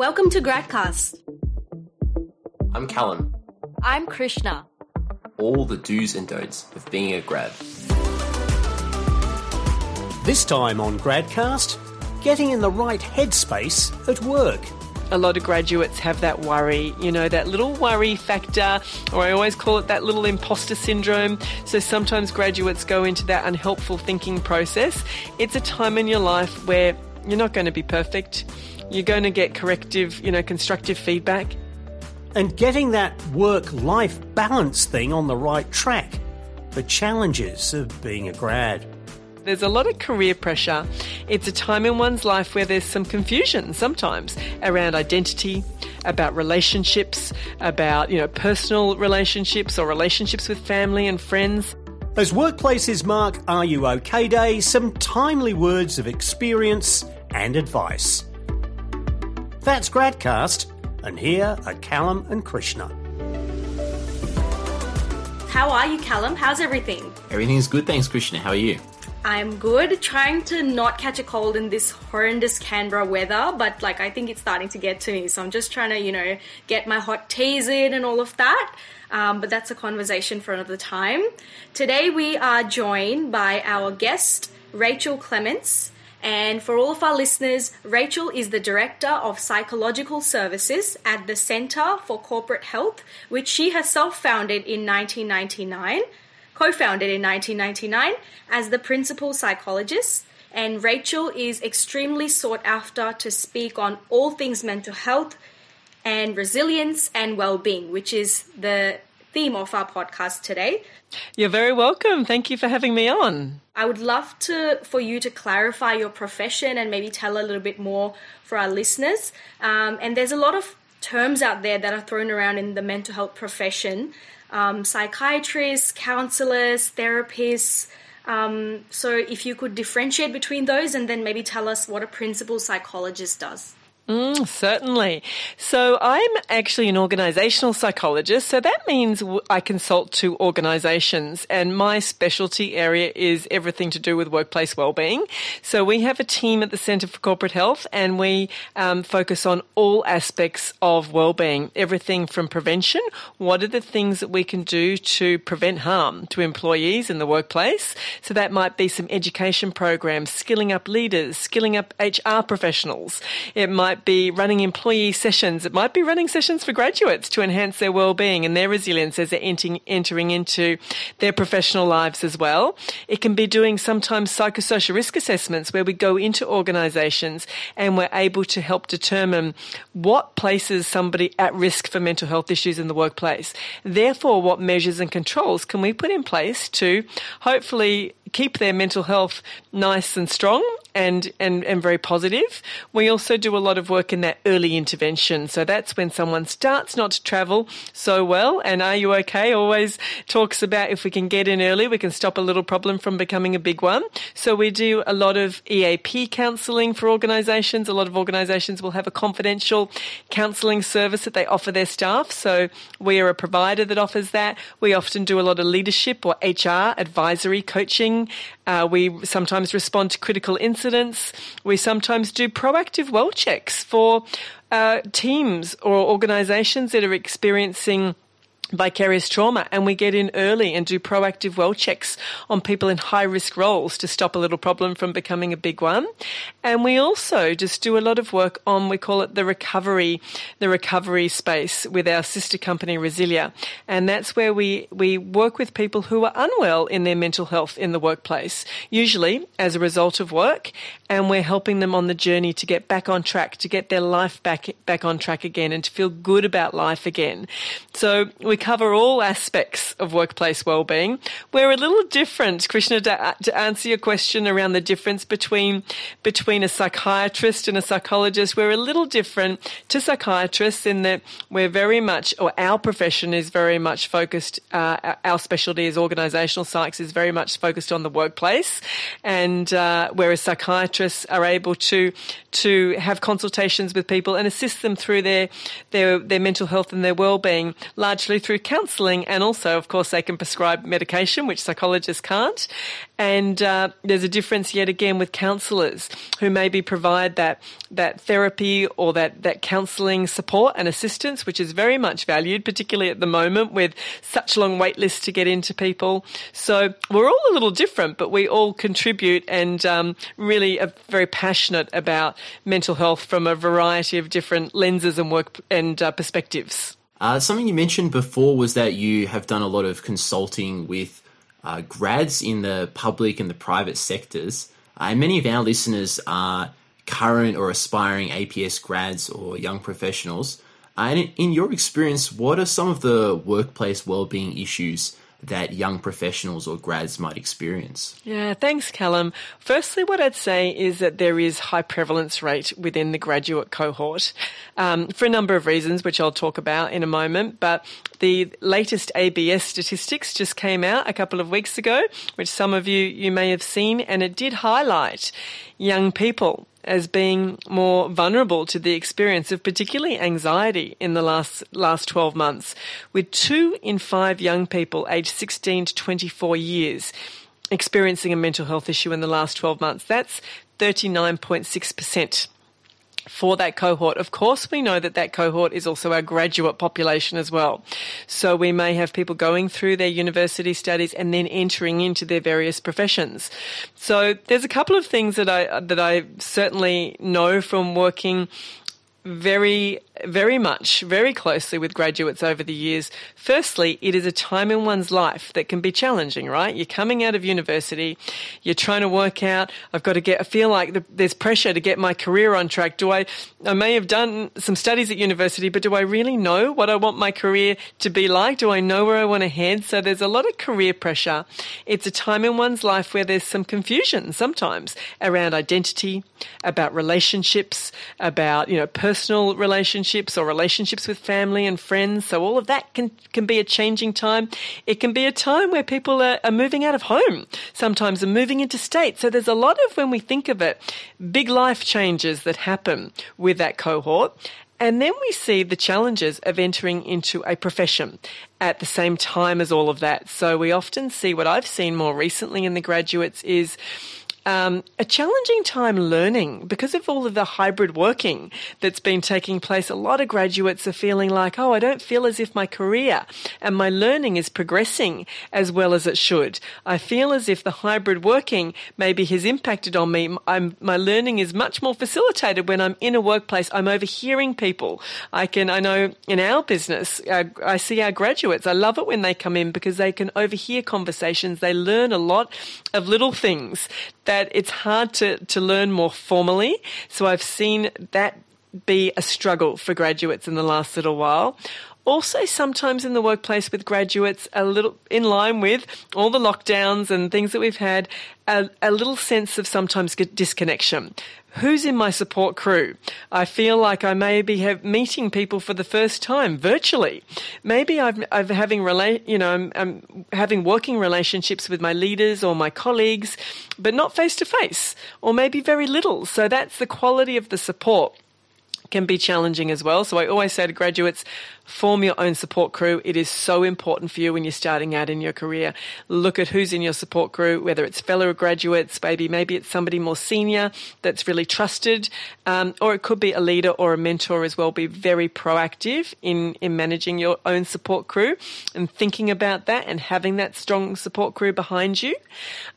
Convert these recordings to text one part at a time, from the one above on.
Welcome to Gradcast. I'm Callum. I'm Krishna. All the do's and don'ts of being a grad. This time on Gradcast, getting in the right headspace at work. a lot of graduates have that worry, you know, that little worry factor, or I always call it that little imposter syndrome. So sometimes graduates go into that unhelpful thinking process. It's a time in your life where you're not going to be perfect. You're going to get corrective, you know, constructive feedback. And getting that work life balance thing on the right track. The challenges of being a grad. There's a lot of career pressure. It's a time in one's life where there's some confusion sometimes around identity, about relationships, about, you know, personal relationships or relationships with family and friends. As workplaces mark Are You OK Day, some timely words of experience and advice. That's Gradcast, and here are Callum and Krishna. How are you, Callum? How's everything? Everything's good, thanks, Krishna. How are you? I'm good. Trying to not catch a cold in this horrendous Canberra weather, but like I think it's starting to get to me. So I'm just trying to, you know, get my hot teas in and all of that. Um, but that's a conversation for another time. Today we are joined by our guest, Rachel Clements. And for all of our listeners, Rachel is the Director of Psychological Services at the Centre for Corporate Health, which she herself founded in 1999, co founded in 1999 as the principal psychologist. And Rachel is extremely sought after to speak on all things mental health and resilience and well being, which is the theme of our podcast today. You're very welcome. Thank you for having me on. I would love to for you to clarify your profession and maybe tell a little bit more for our listeners. Um, and there's a lot of terms out there that are thrown around in the mental health profession: um, psychiatrists, counselors, therapists. Um, so, if you could differentiate between those, and then maybe tell us what a principal psychologist does. Mm, certainly. So I'm actually an organizational psychologist. So that means I consult to organizations and my specialty area is everything to do with workplace wellbeing. So we have a team at the Center for Corporate Health and we um, focus on all aspects of wellbeing, everything from prevention. What are the things that we can do to prevent harm to employees in the workplace? So that might be some education programs, skilling up leaders, skilling up HR professionals. It might be running employee sessions. It might be running sessions for graduates to enhance their well-being and their resilience as they're entering, entering into their professional lives as well. It can be doing sometimes psychosocial risk assessments where we go into organizations and we're able to help determine what places somebody at risk for mental health issues in the workplace. Therefore, what measures and controls can we put in place to hopefully keep their mental health nice and strong and, and, and very positive. We also do a lot of work in that early intervention. So that's when someone starts not to travel so well. And Are You OK? always talks about if we can get in early, we can stop a little problem from becoming a big one. So we do a lot of EAP counselling for organisations. A lot of organisations will have a confidential counselling service that they offer their staff. So we are a provider that offers that. We often do a lot of leadership or HR advisory coaching. Uh, we sometimes respond to critical incidents. We sometimes do proactive well checks for uh, teams or organisations that are experiencing vicarious trauma and we get in early and do proactive well checks on people in high risk roles to stop a little problem from becoming a big one. And we also just do a lot of work on we call it the recovery the recovery space with our sister company Resilia. And that's where we we work with people who are unwell in their mental health in the workplace usually as a result of work and we're helping them on the journey to get back on track to get their life back back on track again and to feel good about life again. So we cover all aspects of workplace well-being. We're a little different, Krishna, to, to, answer your question around the difference between between a psychiatrist and a psychologist. We're a little different to psychiatrists in that we're very much, or our profession is very much focused. Uh, our specialty as organisational psychs is very much focused on the workplace, and uh, whereas psychiatrists are able to to have consultations with people and assist them through their their their mental health and their well-being, largely through through counselling, and also, of course, they can prescribe medication, which psychologists can't. And uh, there's a difference yet again with counsellors who maybe provide that that therapy or that that counselling support and assistance, which is very much valued, particularly at the moment with such long wait lists to get into people. So we're all a little different, but we all contribute and um, really are very passionate about mental health from a variety of different lenses and work and uh, perspectives. Uh, something you mentioned before was that you have done a lot of consulting with uh, grads in the public and the private sectors. Uh, many of our listeners are current or aspiring APS grads or young professionals. Uh, and in, in your experience, what are some of the workplace well-being issues that young professionals or grads might experience? Yeah, thanks, Callum. Firstly, what I'd say is that there is high prevalence rate within the graduate cohort um, for a number of reasons, which I'll talk about in a moment. But the latest ABS statistics just came out a couple of weeks ago, which some of you you may have seen, and it did highlight young people as being more vulnerable to the experience of particularly anxiety in the last last 12 months with 2 in 5 young people aged 16 to 24 years experiencing a mental health issue in the last 12 months. That's 39.6% for that cohort. Of course, we know that that cohort is also our graduate population as well. So we may have people going through their university studies and then entering into their various professions. So there's a couple of things that I that I certainly know from working very, very much, very closely with graduates over the years. Firstly, it is a time in one's life that can be challenging, right? You're coming out of university, you're trying to work out, I've got to get, I feel like the, there's pressure to get my career on track. Do I, I may have done some studies at university, but do I really know what I want my career to be like? Do I know where I want to head? So there's a lot of career pressure. It's a time in one's life where there's some confusion sometimes around identity, about relationships, about, you know, personal relationships or relationships with family and friends. So all of that can, can be a changing time. It can be a time where people are, are moving out of home. Sometimes are moving into state. So there's a lot of, when we think of it, big life changes that happen with that cohort. And then we see the challenges of entering into a profession at the same time as all of that. So we often see what I've seen more recently in the graduates is um, a challenging time learning because of all of the hybrid working that's been taking place. A lot of graduates are feeling like, oh, I don't feel as if my career and my learning is progressing as well as it should. I feel as if the hybrid working maybe has impacted on me. I'm, my learning is much more facilitated when I'm in a workplace. I'm overhearing people. I can, I know in our business, uh, I see our graduates. I love it when they come in because they can overhear conversations. They learn a lot of little things that it's hard to, to learn more formally. So I've seen that be a struggle for graduates in the last little while. Also, sometimes in the workplace with graduates, a little in line with all the lockdowns and things that we've had, a, a little sense of sometimes disconnection who's in my support crew? I feel like I may be have meeting people for the first time virtually. Maybe I've, I'm having relate, you know, I'm, I'm having working relationships with my leaders or my colleagues, but not face to face, or maybe very little. So that's the quality of the support can be challenging as well. So I always say to graduates, Form your own support crew. It is so important for you when you're starting out in your career. Look at who's in your support crew, whether it's fellow graduates, maybe maybe it's somebody more senior that's really trusted, um, or it could be a leader or a mentor as well. Be very proactive in in managing your own support crew and thinking about that and having that strong support crew behind you.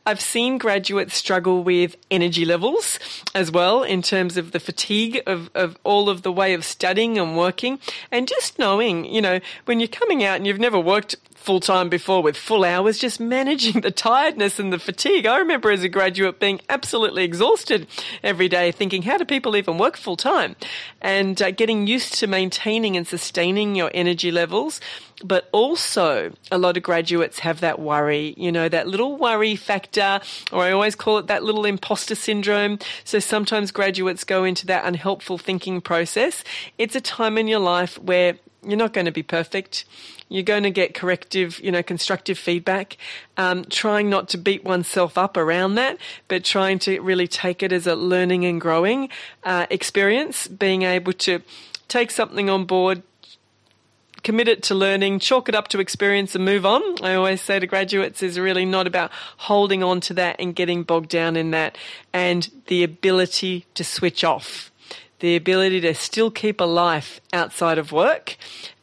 I've seen graduates struggle with energy levels as well in terms of the fatigue of, of all of the way of studying and working and just knowing you know, when you're coming out and you've never worked full time before with full hours, just managing the tiredness and the fatigue. I remember as a graduate being absolutely exhausted every day, thinking, how do people even work full time? And uh, getting used to maintaining and sustaining your energy levels. But also, a lot of graduates have that worry, you know, that little worry factor, or I always call it that little imposter syndrome. So sometimes graduates go into that unhelpful thinking process. It's a time in your life where you're not going to be perfect. You're going to get corrective, you know, constructive feedback. Um, trying not to beat oneself up around that, but trying to really take it as a learning and growing uh, experience. Being able to take something on board, commit it to learning, chalk it up to experience and move on. I always say to graduates is really not about holding on to that and getting bogged down in that and the ability to switch off. The ability to still keep a life outside of work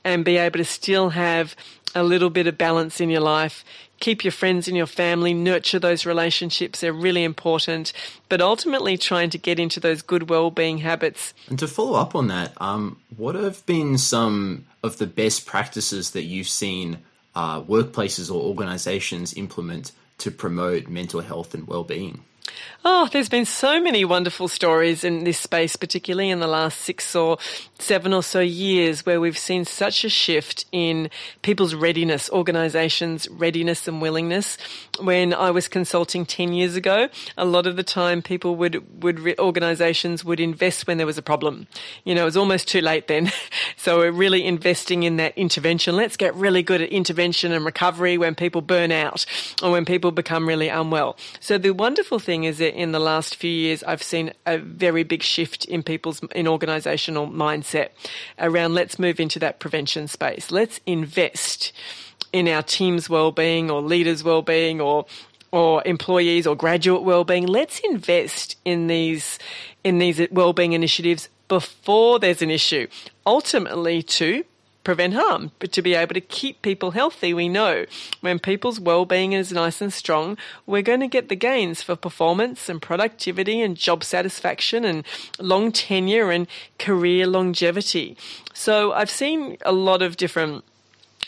and be able to still have a little bit of balance in your life. Keep your friends and your family, nurture those relationships. They're really important. But ultimately, trying to get into those good well-being habits. And to follow up on that, um, what have been some of the best practices that you've seen uh, workplaces or organizations implement to promote mental health and well-being? Oh, there's been so many wonderful stories in this space, particularly in the last six or seven or so years, where we've seen such a shift in people's readiness, organizations' readiness and willingness. When I was consulting 10 years ago, a lot of the time people would, would, organizations would invest when there was a problem. You know, it was almost too late then. so we're really investing in that intervention. Let's get really good at intervention and recovery when people burn out or when people become really unwell. So the wonderful thing is that in the last few years, I've seen a very big shift in people's in organizational mindset around let's move into that prevention space. Let's invest in our team's well-being or leaders' well-being or or employees or graduate well-being. Let's invest in these in these well-being initiatives before there's an issue. Ultimately, to prevent harm, but to be able to keep people healthy. We know when people's well-being is nice and strong, we're going to get the gains for performance and productivity and job satisfaction and long tenure and career longevity. So I've seen a lot of different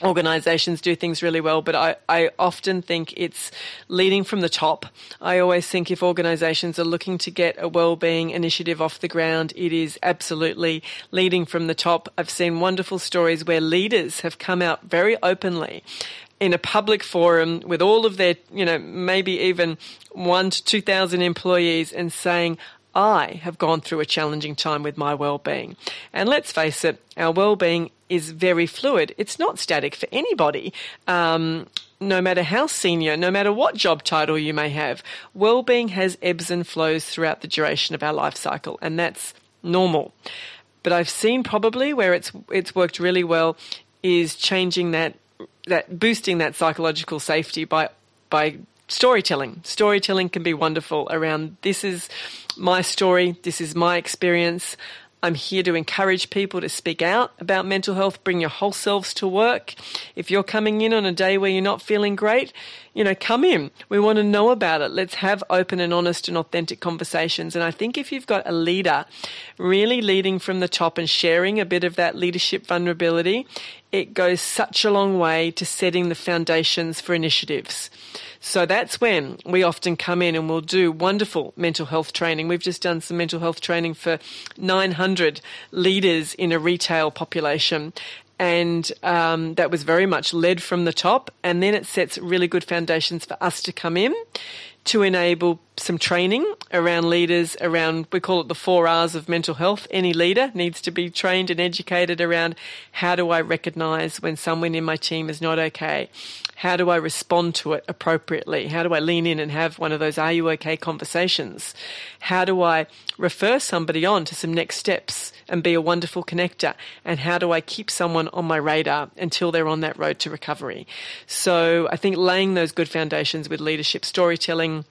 organizations do things really well, but I, I often think it's leading from the top. I always think if organizations are looking to get a well-being initiative off the ground, it is absolutely leading from the top. I've seen wonderful stories where leaders have come out very openly in a public forum with all of their, you know, maybe even one to 2,000 employees and saying, I have gone through a challenging time with my well-being. And let's face it, our well-being is very fluid. It's not static for anybody. Um, no matter how senior, no matter what job title you may have, well-being has ebbs and flows throughout the duration of our life cycle, and that's normal. But I've seen probably where it's it's worked really well is changing that that boosting that psychological safety by by storytelling. Storytelling can be wonderful around this is my story, this is my experience. I'm here to encourage people to speak out about mental health, bring your whole selves to work. If you're coming in on a day where you're not feeling great, you know, come in. We want to know about it. Let's have open and honest and authentic conversations. And I think if you've got a leader really leading from the top and sharing a bit of that leadership vulnerability, it goes such a long way to setting the foundations for initiatives. So that's when we often come in and we'll do wonderful mental health training. We've just done some mental health training for 900 leaders in a retail population. And um, that was very much led from the top. And then it sets really good foundations for us to come in to enable some training around leaders around we call it the four R's of mental health. Any leader needs to be trained and educated around how do I recognize when someone in my team is not okay? How do I respond to it appropriately? How do I lean in and have one of those are you okay conversations? How do I refer somebody on to some next steps and be a wonderful connector? And how do I keep someone on my radar until they're on that road to recovery? So I think laying those good foundations with leadership storytelling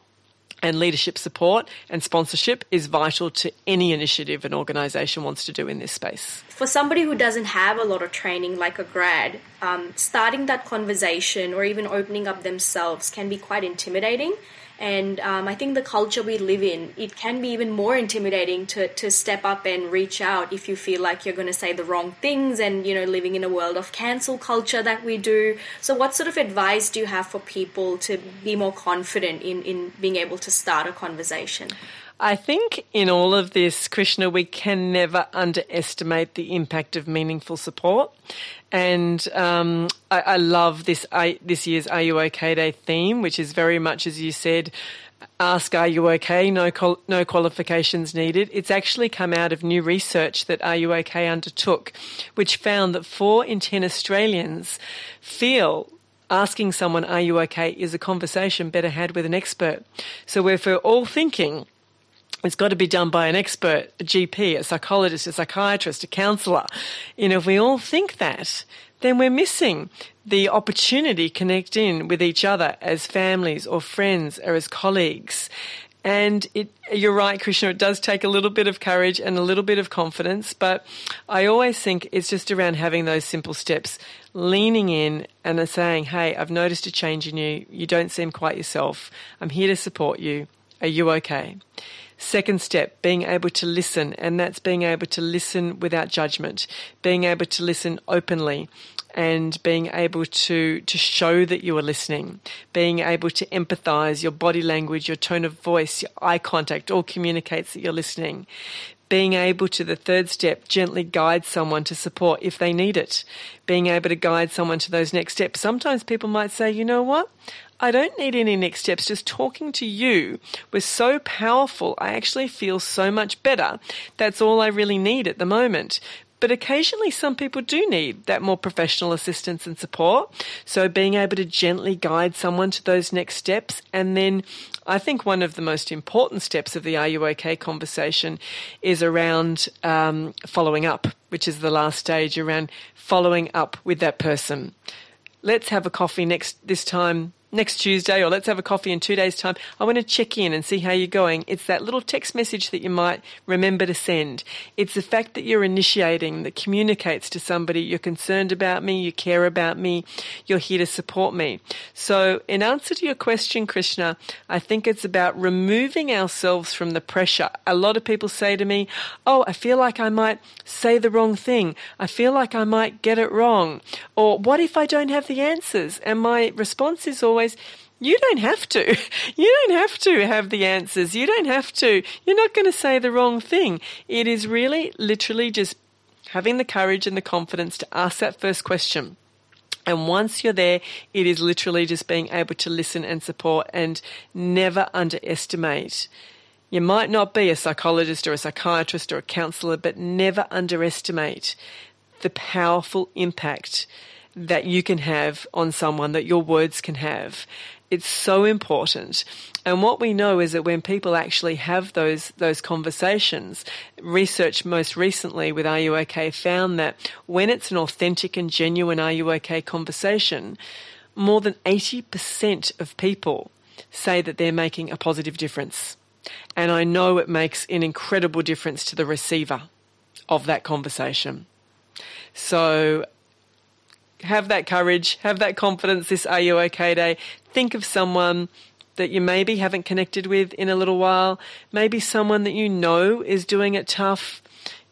and leadership support and sponsorship is vital to any initiative an organisation wants to do in this space. For somebody who doesn't have a lot of training, like a grad, um, starting that conversation or even opening up themselves can be quite intimidating. And um, I think the culture we live in, it can be even more intimidating to, to step up and reach out if you feel like you're going to say the wrong things and, you know, living in a world of cancel culture that we do. So, what sort of advice do you have for people to be more confident in, in being able to start a conversation? I think in all of this, Krishna, we can never underestimate the impact of meaningful support. And um, I, I, love this uh, this year's Are You OK Day theme, which is very much, as you said, ask Are You OK? No, no qualifications needed. It's actually come out of new research that Are You OK undertook, which found that four in 10 Australians feel asking someone, Are you okay? is a conversation better had with an expert. So if we're all thinking, it's got to be done by an expert, a GP, a psychologist, a psychiatrist, a counsellor. You know, if we all think that, then we're missing the opportunity to connect in with each other as families or friends or as colleagues. And it, you're right, Krishna, it does take a little bit of courage and a little bit of confidence, but I always think it's just around having those simple steps, leaning in and saying, Hey, I've noticed a change in you. You don't seem quite yourself. I'm here to support you. Are you okay? Second step, being able to listen, and that's being able to listen without judgment, being able to listen openly, and being able to to show that you are listening, being able to empathize, your body language, your tone of voice, your eye contact all communicates that you're listening. Being able to the third step, gently guide someone to support if they need it. Being able to guide someone to those next steps. Sometimes people might say, you know what? I don't need any next steps. Just talking to you was so powerful. I actually feel so much better. That's all I really need at the moment. But occasionally, some people do need that more professional assistance and support. So, being able to gently guide someone to those next steps. And then, I think one of the most important steps of the Are You OK conversation is around um, following up, which is the last stage around following up with that person. Let's have a coffee next this time next Tuesday or let's have a coffee in two days' time. I want to check in and see how you're going. It's that little text message that you might remember to send. It's the fact that you're initiating that communicates to somebody you're concerned about me, you care about me, you're here to support me. So, in answer to your question, Krishna, I think it's about removing ourselves from the pressure. A lot of people say to me, Oh, I feel like I might say the wrong thing. I feel like I might get it wrong. Or what if I don't have the answers? And my response is always, always, you don't have to. You don't have to have the answers. You don't have to. You're not going to say the wrong thing. It is really literally just having the courage and the confidence to ask that first question. And once you're there, it is literally just being able to listen and support and never underestimate. You might not be a psychologist or a psychiatrist or a counselor, but never underestimate the powerful impact that you can have on someone, that your words can have. It's so important. And what we know is that when people actually have those, those conversations, research most recently with Are You OK found that when it's an authentic and genuine Are You OK conversation, more than 80% of people say that they're making a positive difference. And I know it makes an incredible difference to the receiver of that conversation. So have that courage, have that confidence this Are You OK Day. Think of someone that you maybe haven't connected with in a little while, maybe someone that you know is doing it tough.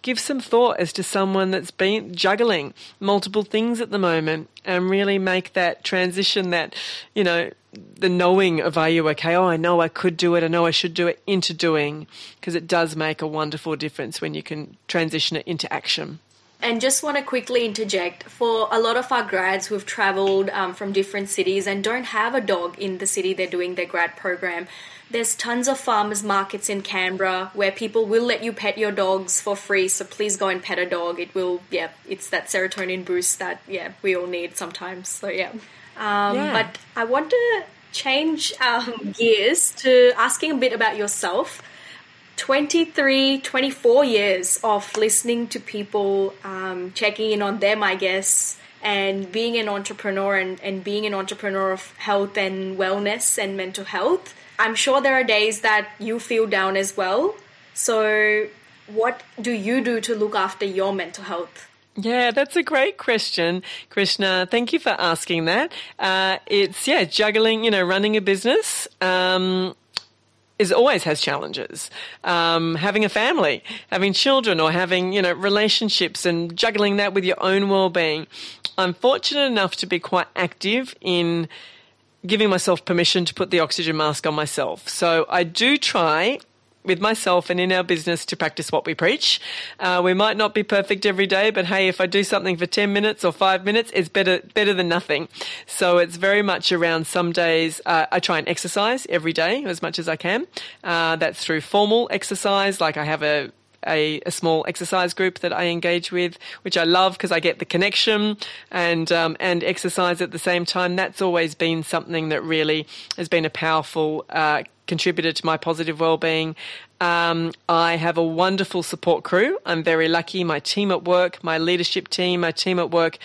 Give some thought as to someone that's been juggling multiple things at the moment and really make that transition that, you know, the knowing of are you okay? Oh, I know I could do it. I know I should do it into doing because it does make a wonderful difference when you can transition it into action. And just want to quickly interject for a lot of our grads who've traveled um, from different cities and don't have a dog in the city they're doing their grad program. There's tons of farmers markets in Canberra where people will let you pet your dogs for free. So please go and pet a dog. It will, yeah, it's that serotonin boost that, yeah, we all need sometimes. So, yeah. Um, yeah. But I want to change um, gears to asking a bit about yourself. 23, 24 years of listening to people, um, checking in on them, I guess, and being an entrepreneur and, and being an entrepreneur of health and wellness and mental health. I'm sure there are days that you feel down as well. So, what do you do to look after your mental health? Yeah, that's a great question, Krishna. Thank you for asking that. Uh, it's yeah, juggling, you know, running a business. Um, is always has challenges. Um, having a family, having children, or having you know relationships, and juggling that with your own well-being. I'm fortunate enough to be quite active in giving myself permission to put the oxygen mask on myself. So I do try with myself and in our business to practice what we preach. Uh, we might not be perfect every day, but hey, if I do something for 10 minutes or five minutes, it's better, better than nothing. So it's very much around some days, uh, I try and exercise every day as much as I can. Uh, that's through formal exercise, like I have a a, a, small exercise group that I engage with, which I love because I get the connection and um, and exercise at the same time. That's always been something that really has been a powerful uh, contributed to my positive well-being. Um, I have a wonderful support crew. I'm very lucky. My team at work, my leadership team, my team at work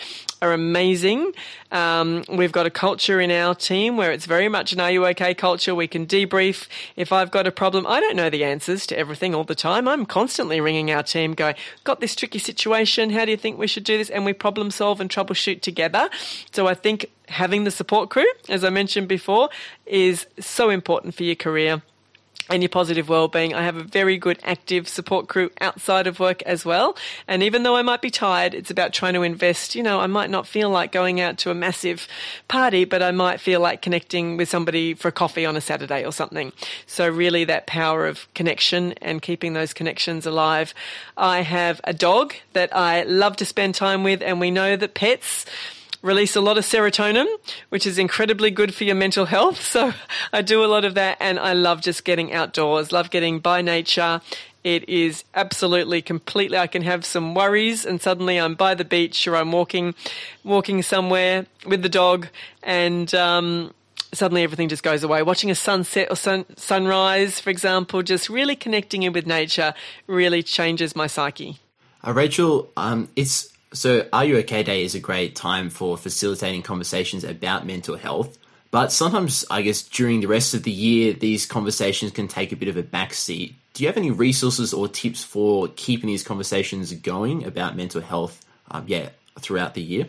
are amazing. Um, we've got a culture in our team where it's very much an Are You OK culture. We can debrief. If I've got a problem, I don't know the answers to everything all the time. I'm constantly ringing our team going, got this tricky situation. How do you think we should do this? And we problem solve and troubleshoot together. So I think having the support crew, as I mentioned before, is so important for your career and your positive well-being. I have a very good active support crew outside of work as well. And even though I might be tired, it's about trying to invest. You know, I might not feel like going out to a massive party, but I might feel like connecting with somebody for coffee on a Saturday or something. So really that power of connection and keeping those connections alive. I have a dog that I love to spend time with and we know that pets release a lot of serotonin, which is incredibly good for your mental health. So I do a lot of that and I love just getting outdoors, love getting by nature. It is absolutely completely, I can have some worries and suddenly I'm by the beach or I'm walking, walking somewhere with the dog and, um, suddenly everything just goes away. Watching a sunset or sun, sunrise, for example, just really connecting in with nature really changes my psyche. Uh, Rachel, um, it's so, Are You OK Day is a great time for facilitating conversations about mental health. But sometimes, I guess, during the rest of the year, these conversations can take a bit of a backseat. Do you have any resources or tips for keeping these conversations going about mental health, um, yeah, throughout the year?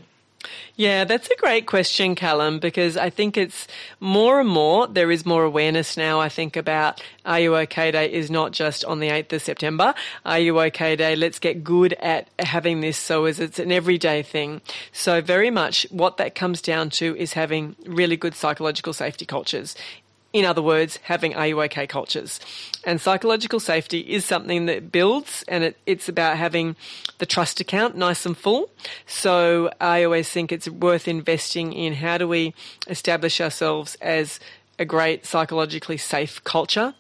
Yeah, that's a great question, Callum, because I think it's more and more, there is more awareness now, I think, about Are You OK Day is not just on the 8th of September. Are You OK Day? Let's get good at having this so as it's an everyday thing. So very much what that comes down to is having really good psychological safety cultures in other words, having Are You OK cultures. And psychological safety is something that builds, and it, it's about having the trust account nice and full. So I always think it's worth investing in how do we establish ourselves as a great psychologically safe culture.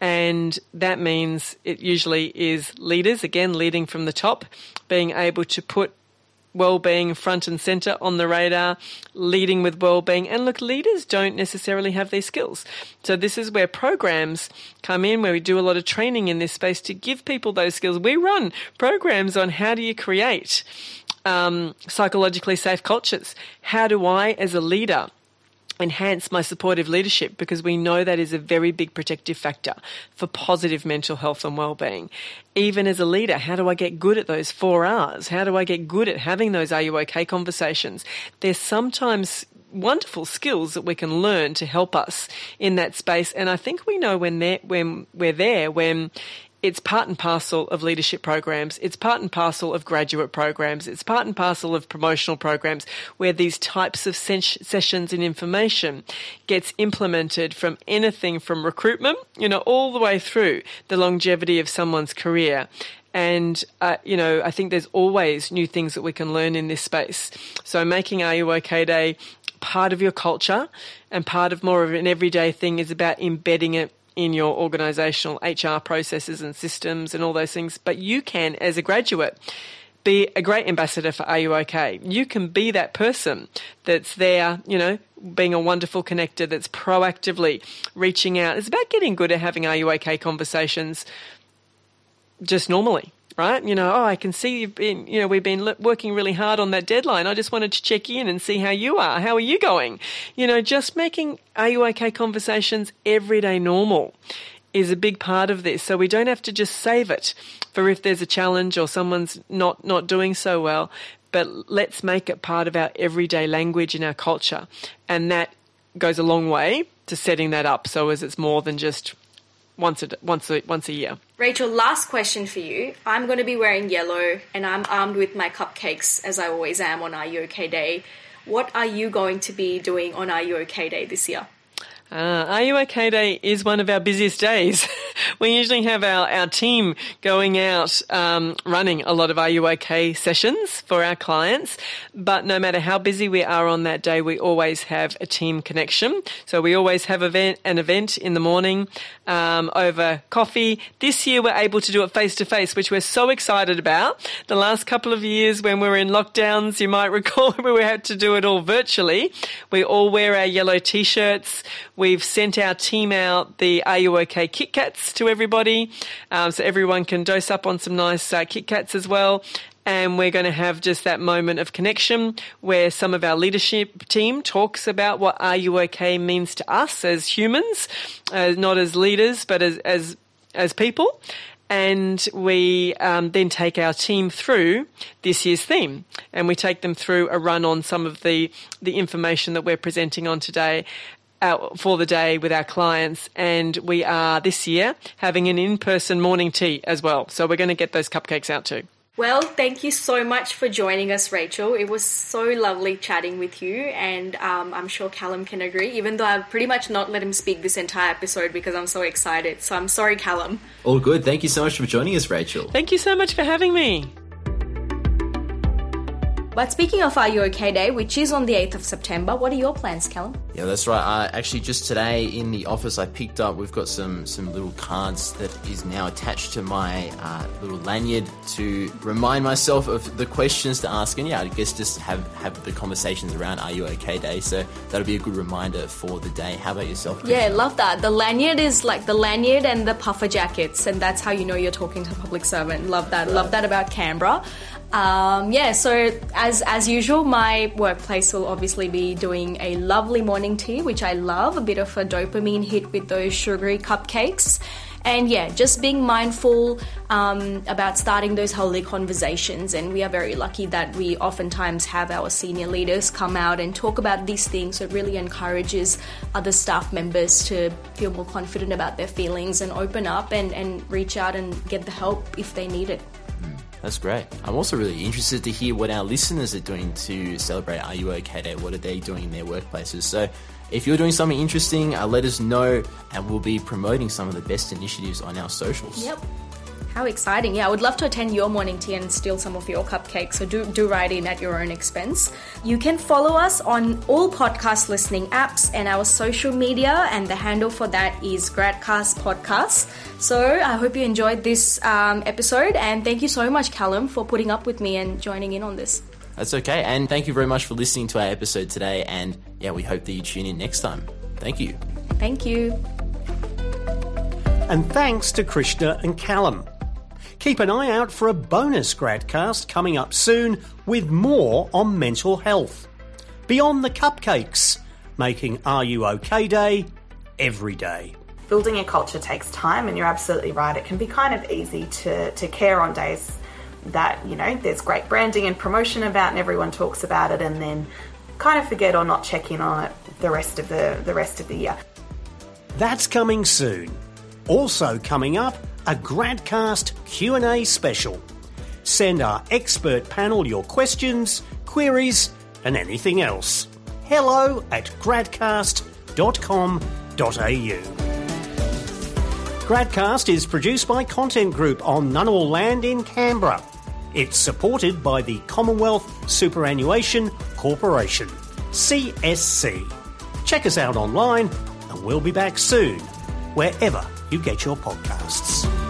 And that means it usually is leaders, again, leading from the top, being able to put well-being front and center on the radar, leading with well-being. And look, leaders don't necessarily have these skills. So this is where programs come in, where we do a lot of training in this space to give people those skills. We run programs on how do you create um, psychologically safe cultures? How do I, as a leader, enhance my supportive leadership because we know that is a very big protective factor for positive mental health and well-being. Even as a leader, how do I get good at those four R's? How do I get good at having those are you okay conversations? There's sometimes wonderful skills that we can learn to help us in that space. And I think we know when, when we're there, when it's part and parcel of leadership programs. It's part and parcel of graduate programs. It's part and parcel of promotional programs where these types of sessions and information gets implemented from anything from recruitment, you know, all the way through the longevity of someone's career. And, uh, you know, I think there's always new things that we can learn in this space. So making Are You OK Day part of your culture and part of more of an everyday thing is about embedding it in your organizational HR processes and systems and all those things, but you can, as a graduate, be a great ambassador for Are You OK? You can be that person that's there, you know, being a wonderful connector that's proactively reaching out. It's about getting good at having Are You OK conversations just normally right? You know, oh, I can see you've been, you know, we've been working really hard on that deadline. I just wanted to check in and see how you are. How are you going? You know, just making Are You OK conversations everyday normal is a big part of this. So we don't have to just save it for if there's a challenge or someone's not, not doing so well, but let's make it part of our everyday language in our culture. And that goes a long way to setting that up so as it's more than just once a once a once a year. Rachel, last question for you. I'm going to be wearing yellow, and I'm armed with my cupcakes as I always am on Are You OK Day. What are you going to be doing on Are You OK Day this year? Uh, Are You OK Day is one of our busiest days. we usually have our, our team going out um, running a lot of Are You OK sessions for our clients. But no matter how busy we are on that day, we always have a team connection. So we always have event, an event in the morning um, over coffee. This year we're able to do it face to face, which we're so excited about. The last couple of years when we were in lockdowns, you might recall we had to do it all virtually. We all wear our yellow t-shirts We've sent our team out the Are You OK Kit Kats to everybody, um, so everyone can dose up on some nice uh, Kit Kats as well. And we're going to have just that moment of connection where some of our leadership team talks about what Are You OK means to us as humans, uh, not as leaders, but as, as, as people. And we um, then take our team through this year's theme, and we take them through a run on some of the the information that we're presenting on today, uh, for the day with our clients. And we are this year having an in person morning tea as well. So we're going to get those cupcakes out too. Well, thank you so much for joining us, Rachel. It was so lovely chatting with you, and um, I'm sure Callum can agree, even though I've pretty much not let him speak this entire episode because I'm so excited. So I'm sorry, Callum. All good. Thank you so much for joining us, Rachel. Thank you so much for having me. But speaking of Are You OK Day, which is on the 8th of September, what are your plans, Callum? Yeah, that's right. Uh, actually, just today in the office, I picked up. We've got some some little cards that is now attached to my uh, little lanyard to remind myself of the questions to ask, and yeah, I guess just have have the conversations around Are You OK Day. So that'll be a good reminder for the day. How about yourself? Yeah, love that. The lanyard is like the lanyard and the puffer jackets, and that's how you know you're talking to a public servant. Love that. Right. Love that about Canberra. Um, yeah, so as as usual, my workplace will obviously be doing a lovely morning tea, which I love, a bit of a dopamine hit with those sugary cupcakes. And yeah, just being mindful um, about starting those holy conversations. And we are very lucky that we oftentimes have our senior leaders come out and talk about these things. So it really encourages other staff members to feel more confident about their feelings and open up and, and reach out and get the help if they need it. That's great. I'm also really interested to hear what our listeners are doing to celebrate Are You OK Day? What are they doing in their workplaces? So if you're doing something interesting, uh, let us know and we'll be promoting some of the best initiatives on our socials. Yep. How exciting. Yeah, I would love to attend your morning tea and steal some of your cupcakes. So do, do write in at your own expense. You can follow us on all podcast listening apps and our social media, and the handle for that is Gradcast Podcast. So I hope you enjoyed this um, episode, and thank you so much, Callum, for putting up with me and joining in on this. That's okay. And thank you very much for listening to our episode today. And yeah, we hope that you tune in next time. Thank you. Thank you. And thanks to Krishna and Callum. Keep an eye out for a bonus Gradcast coming up soon with more on mental health. Beyond the cupcakes, making Are You OK Day every day. Building a culture takes time, and you're absolutely right. It can be kind of easy to, to care on days that, you know, there's great branding and promotion about and everyone talks about it, and then kind of forget or not check in on it the rest of the, the rest of the year. That's coming soon. Also coming up, a Gradcast Q&A special. Send our expert panel your questions, queries, and anything else. Hello at gradcast.com.au. Gradcast is produced by Content Group on Ngunnawal land in Canberra. It's supported by the Commonwealth Superannuation Corporation, CSC. Check us out online and we'll be back soon, wherever you get your podcasts.